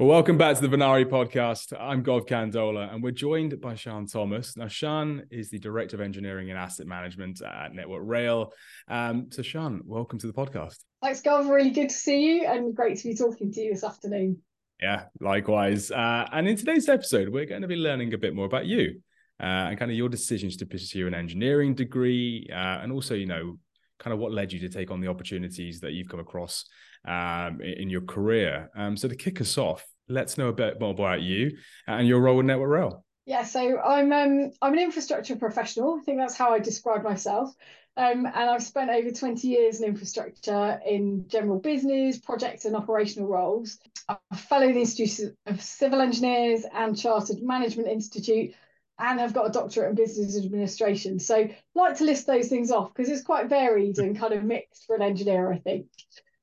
Well, welcome back to the Venari podcast. I'm Gov Kandola, and we're joined by Sian Thomas. Now, Sian is the Director of Engineering and Asset Management at Network Rail. Um, so, Sian, welcome to the podcast. Thanks, Gov. Really good to see you, and great to be talking to you this afternoon. Yeah, likewise. Uh, and in today's episode, we're going to be learning a bit more about you uh, and kind of your decisions to pursue an engineering degree, uh, and also, you know, kind of what led you to take on the opportunities that you've come across um, in your career. Um, so to kick us off, let's know a bit more about you and your role with Network Rail. Yeah, so I'm um, I'm an infrastructure professional. I think that's how I describe myself. Um, and I've spent over 20 years in infrastructure in general business, project and operational roles. A fellow of the Institute of Civil Engineers and Chartered Management Institute, and have got a doctorate in business administration. So like to list those things off because it's quite varied and kind of mixed for an engineer, I think.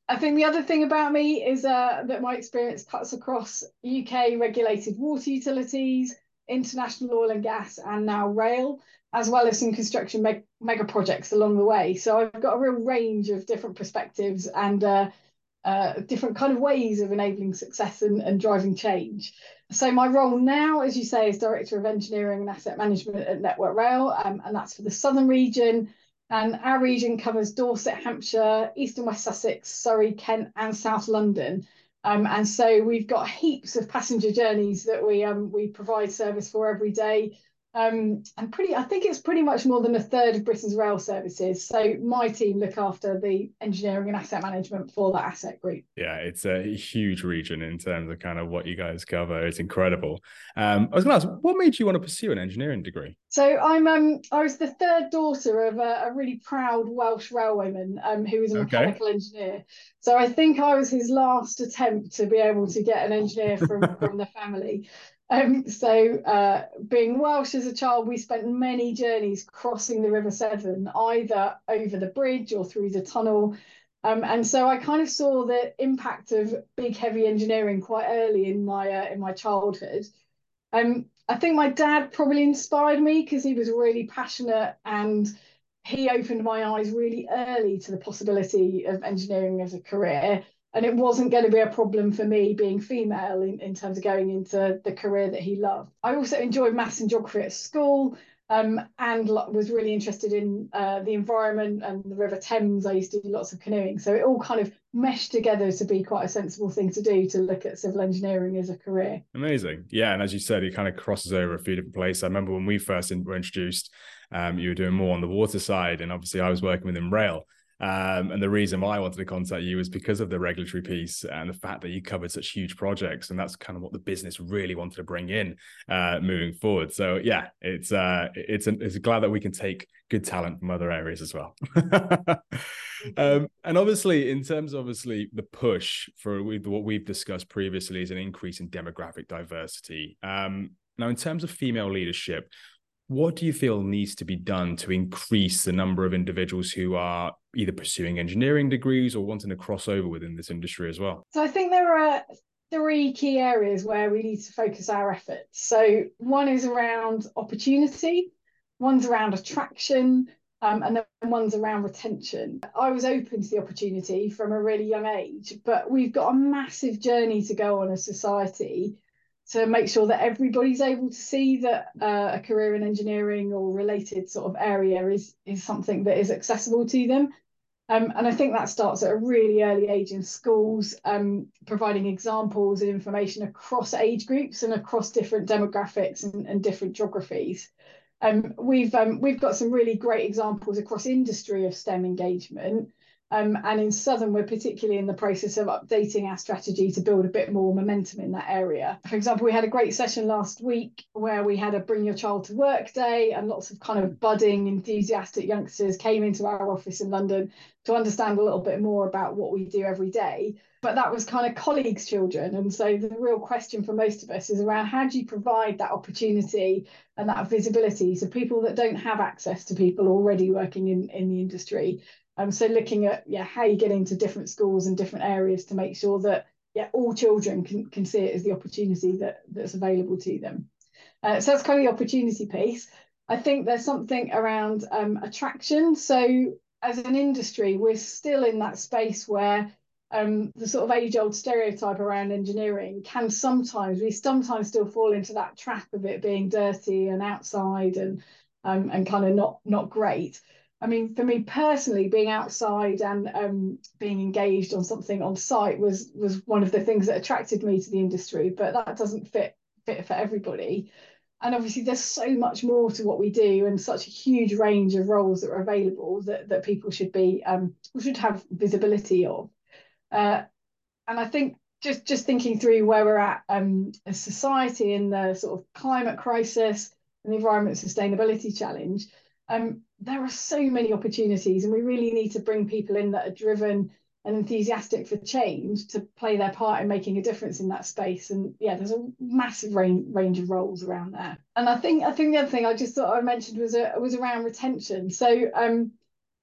I think the other thing about me is uh, that my experience cuts across UK regulated water utilities, international oil and gas, and now rail, as well as some construction meg- mega projects along the way. So I've got a real range of different perspectives and uh, uh, different kind of ways of enabling success and, and driving change. So my role now, as you say, is Director of Engineering and Asset Management at Network Rail, um, and that's for the Southern region and our region covers Dorset, Hampshire, East and West Sussex, Surrey, Kent, and South London. Um, and so we've got heaps of passenger journeys that we um, we provide service for every day. Um, and pretty, I think it's pretty much more than a third of Britain's rail services. So my team look after the engineering and asset management for that asset group. Yeah, it's a huge region in terms of kind of what you guys cover. It's incredible. Um, I was going to ask, what made you want to pursue an engineering degree? So I'm um I was the third daughter of a, a really proud Welsh railwayman um who was a mechanical okay. engineer. So I think I was his last attempt to be able to get an engineer from from the family. Um, so, uh, being Welsh as a child, we spent many journeys crossing the River Severn, either over the bridge or through the tunnel. Um, and so I kind of saw the impact of big, heavy engineering quite early in my uh, in my childhood. Um, I think my dad probably inspired me because he was really passionate and he opened my eyes really early to the possibility of engineering as a career and it wasn't going to be a problem for me being female in, in terms of going into the career that he loved. I also enjoyed maths and geography at school um, and was really interested in uh, the environment and the River Thames. I used to do lots of canoeing. So it all kind of meshed together to be quite a sensible thing to do to look at civil engineering as a career. Amazing. Yeah. And as you said, it kind of crosses over a few different places. I remember when we first were introduced, um, you were doing more on the water side. And obviously, I was working within rail. Um, and the reason why I wanted to contact you was because of the regulatory piece and the fact that you covered such huge projects, and that's kind of what the business really wanted to bring in uh, moving forward. So yeah, it's uh, it's an, it's glad that we can take good talent from other areas as well. um, and obviously, in terms of obviously the push for what we've discussed previously is an increase in demographic diversity. Um, now, in terms of female leadership, what do you feel needs to be done to increase the number of individuals who are either pursuing engineering degrees or wanting to cross over within this industry as well? So I think there are three key areas where we need to focus our efforts. So one is around opportunity, one's around attraction, um, and then one's around retention. I was open to the opportunity from a really young age, but we've got a massive journey to go on as society to make sure that everybody's able to see that uh, a career in engineering or related sort of area is is something that is accessible to them. Um, and I think that starts at a really early age in schools, um, providing examples and information across age groups and across different demographics and, and different geographies. Um, we've um, we've got some really great examples across industry of STEM engagement. Um, and in Southern, we're particularly in the process of updating our strategy to build a bit more momentum in that area. For example, we had a great session last week where we had a Bring Your Child to Work day, and lots of kind of budding, enthusiastic youngsters came into our office in London to understand a little bit more about what we do every day. But that was kind of colleagues' children. And so the real question for most of us is around how do you provide that opportunity and that visibility to people that don't have access to people already working in, in the industry? Um, so looking at yeah how you get into different schools and different areas to make sure that yeah all children can, can see it as the opportunity that that's available to them. Uh, so that's kind of the opportunity piece. I think there's something around um, attraction. So as an industry, we're still in that space where um, the sort of age old stereotype around engineering can sometimes we sometimes still fall into that trap of it being dirty and outside and um, and kind of not not great. I mean, for me personally, being outside and um, being engaged on something on site was was one of the things that attracted me to the industry. But that doesn't fit fit for everybody. And obviously, there's so much more to what we do, and such a huge range of roles that are available that that people should be um, should have visibility of. Uh, and I think just just thinking through where we're at um, as society in the sort of climate crisis and the environment sustainability challenge, um, there are so many opportunities, and we really need to bring people in that are driven and enthusiastic for change to play their part in making a difference in that space. And yeah, there's a massive range range of roles around there. And I think I think the other thing I just thought I mentioned was a, was around retention. So um,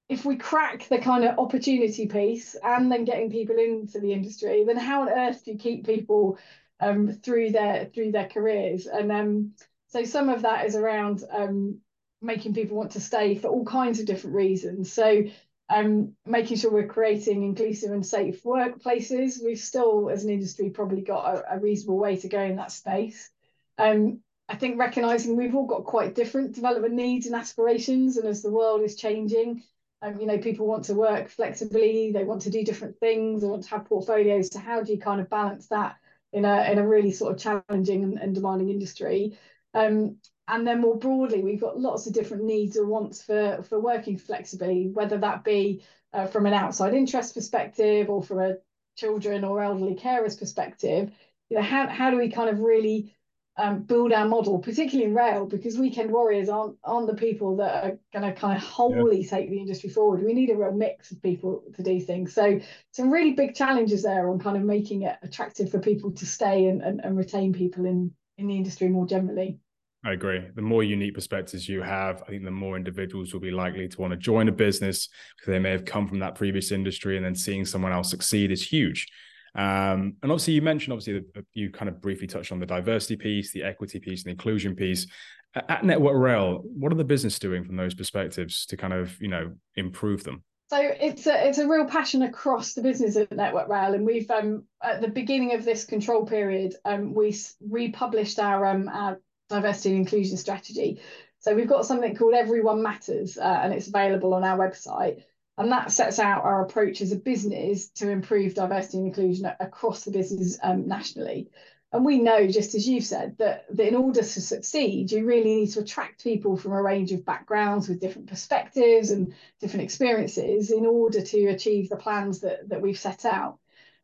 if we crack the kind of opportunity piece and then getting people into the industry, then how on earth do you keep people um, through their through their careers? And um, so some of that is around um, making people want to stay for all kinds of different reasons. So um, making sure we're creating inclusive and safe workplaces. We've still, as an industry, probably got a, a reasonable way to go in that space. Um, I think recognizing we've all got quite different development needs and aspirations, and as the world is changing, um, you know, people want to work flexibly, they want to do different things, they want to have portfolios. So how do you kind of balance that in a in a really sort of challenging and, and demanding industry? Um, and then more broadly, we've got lots of different needs or wants for for working flexibly, whether that be uh, from an outside interest perspective or from a children or elderly carers perspective. You know, how how do we kind of really um, build our model, particularly in rail, because weekend warriors aren't aren't the people that are going to kind of wholly yeah. take the industry forward. We need a real mix of people to do things. So some really big challenges there on kind of making it attractive for people to stay and, and, and retain people in in the industry more generally. I agree. The more unique perspectives you have, I think the more individuals will be likely to want to join a business because they may have come from that previous industry and then seeing someone else succeed is huge. Um, and obviously, you mentioned obviously you kind of briefly touched on the diversity piece, the equity piece, and the inclusion piece. At Network Rail, what are the business doing from those perspectives to kind of you know improve them? So it's a it's a real passion across the business at Network Rail, and we've um, at the beginning of this control period, um, we republished our um, our diversity and inclusion strategy. So we've got something called Everyone Matters, uh, and it's available on our website. And that sets out our approach as a business to improve diversity and inclusion across the business um, nationally. And we know, just as you've said, that, that in order to succeed, you really need to attract people from a range of backgrounds with different perspectives and different experiences in order to achieve the plans that, that we've set out.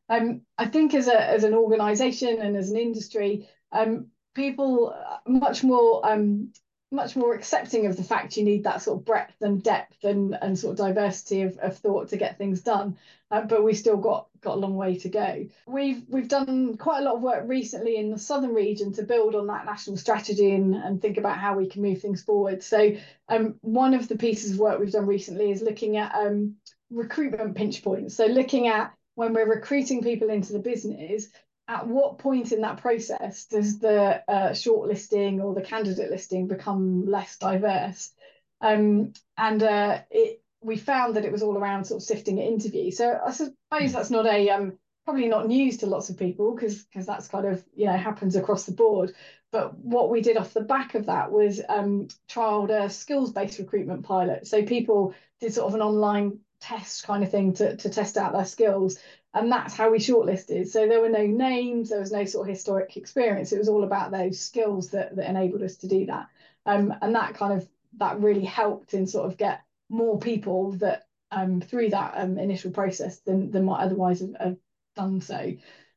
Um, I think as, a, as an organisation and as an industry, um, people much more um, much more accepting of the fact you need that sort of breadth and depth and, and sort of diversity of, of thought to get things done. Uh, but we still got got a long way to go. We've we've done quite a lot of work recently in the southern region to build on that national strategy and, and think about how we can move things forward. So um, one of the pieces of work we've done recently is looking at um, recruitment pinch points. So looking at when we're recruiting people into the business, at what point in that process does the uh, shortlisting or the candidate listing become less diverse? Um, and uh, it, we found that it was all around sort of sifting at interview. So I suppose hmm. that's not a um, probably not news to lots of people because because that's kind of you know happens across the board. But what we did off the back of that was um, trialed a skills based recruitment pilot. So people did sort of an online test kind of thing to, to test out their skills and that's how we shortlisted. So there were no names, there was no sort of historic experience. It was all about those skills that that enabled us to do that. Um, and that kind of that really helped in sort of get more people that um, through that um, initial process than than might otherwise have, have done so.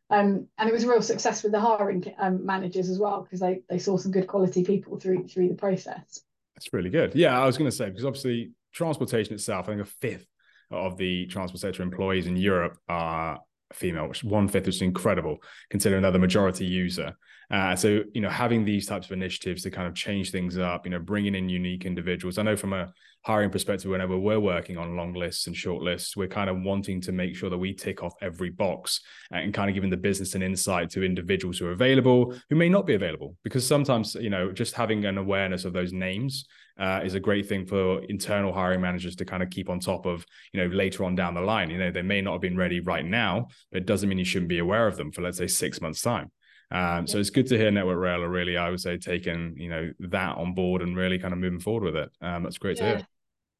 Um, and it was a real success with the hiring um, managers as well because they they saw some good quality people through through the process. That's really good. Yeah, I was going to say because obviously transportation itself, I think a fifth of the transport sector employees in Europe are female, which one fifth is incredible considering they're the majority user. Uh, so, you know, having these types of initiatives to kind of change things up, you know, bringing in unique individuals. I know from a hiring perspective, whenever we're working on long lists and short lists, we're kind of wanting to make sure that we tick off every box and kind of giving the business an insight to individuals who are available, who may not be available. Because sometimes, you know, just having an awareness of those names uh, is a great thing for internal hiring managers to kind of keep on top of, you know, later on down the line. You know, they may not have been ready right now, but it doesn't mean you shouldn't be aware of them for, let's say, six months' time. Um, so it's good to hear Network Rail are really, I would say, taking you know that on board and really kind of moving forward with it. Um, that's great yeah. to hear.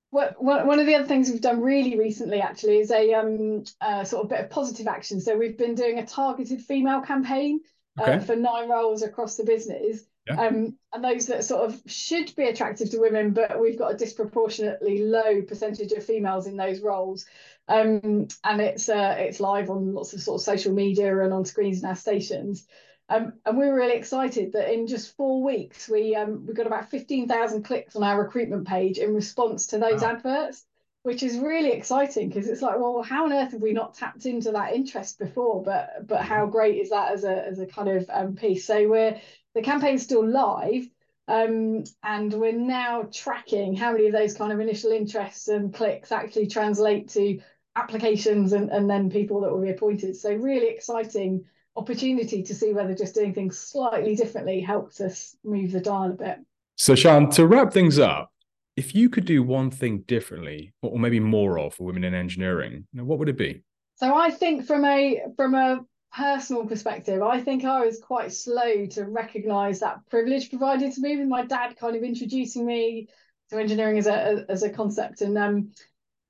What, one of the other things we've done really recently actually is a um, uh, sort of bit of positive action. So we've been doing a targeted female campaign uh, for nine roles across the business. Yeah. Um, and those that sort of should be attractive to women, but we've got a disproportionately low percentage of females in those roles. Um, and it's uh, it's live on lots of sort of social media and on screens in our stations. Um, and we were really excited that in just four weeks, we um, we got about 15,000 clicks on our recruitment page in response to those wow. adverts, which is really exciting because it's like, well, how on earth have we not tapped into that interest before? But but how great is that as a as a kind of um, piece? So we're the campaign's still live. Um, and we're now tracking how many of those kind of initial interests and clicks actually translate to applications and, and then people that will be appointed. So really exciting opportunity to see whether just doing things slightly differently helps us move the dial a bit. So, Sian, to wrap things up, if you could do one thing differently, or maybe more of for women in engineering, what would it be? So, I think from a from a personal perspective, I think I was quite slow to recognise that privilege provided to me with my dad kind of introducing me to engineering as a as a concept, and um,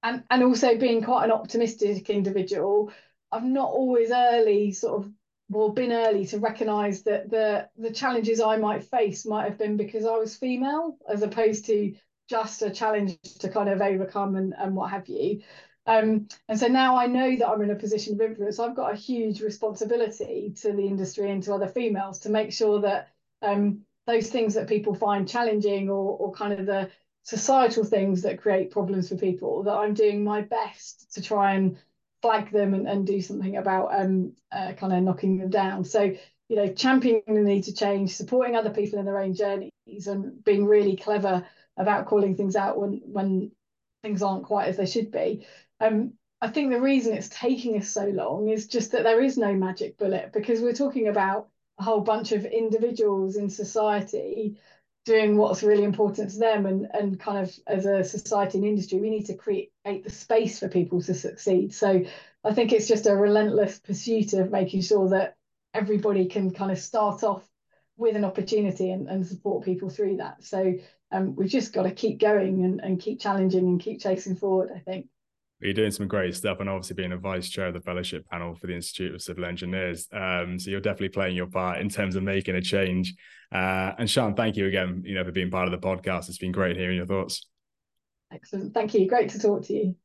and and also being quite an optimistic individual. I've not always early sort of well been early to recognize that the the challenges I might face might have been because I was female as opposed to just a challenge to kind of overcome and, and what have you. Um, and so now I know that I'm in a position of influence. I've got a huge responsibility to the industry and to other females to make sure that um, those things that people find challenging or, or kind of the societal things that create problems for people, that I'm doing my best to try and flag them and, and do something about um uh, kind of knocking them down. So you know championing the need to change supporting other people in their own journeys and being really clever about calling things out when when things aren't quite as they should be. Um I think the reason it's taking us so long is just that there is no magic bullet because we're talking about a whole bunch of individuals in society doing what's really important to them and and kind of as a society and industry we need to create the space for people to succeed. So i think it's just a relentless pursuit of making sure that everybody can kind of start off with an opportunity and, and support people through that. So um, we've just got to keep going and, and keep challenging and keep chasing forward i think you're doing some great stuff and obviously being a vice chair of the fellowship panel for the Institute of Civil Engineers. Um, so you're definitely playing your part in terms of making a change. Uh, and Sian, thank you again, you know, for being part of the podcast. It's been great hearing your thoughts. Excellent. Thank you. Great to talk to you.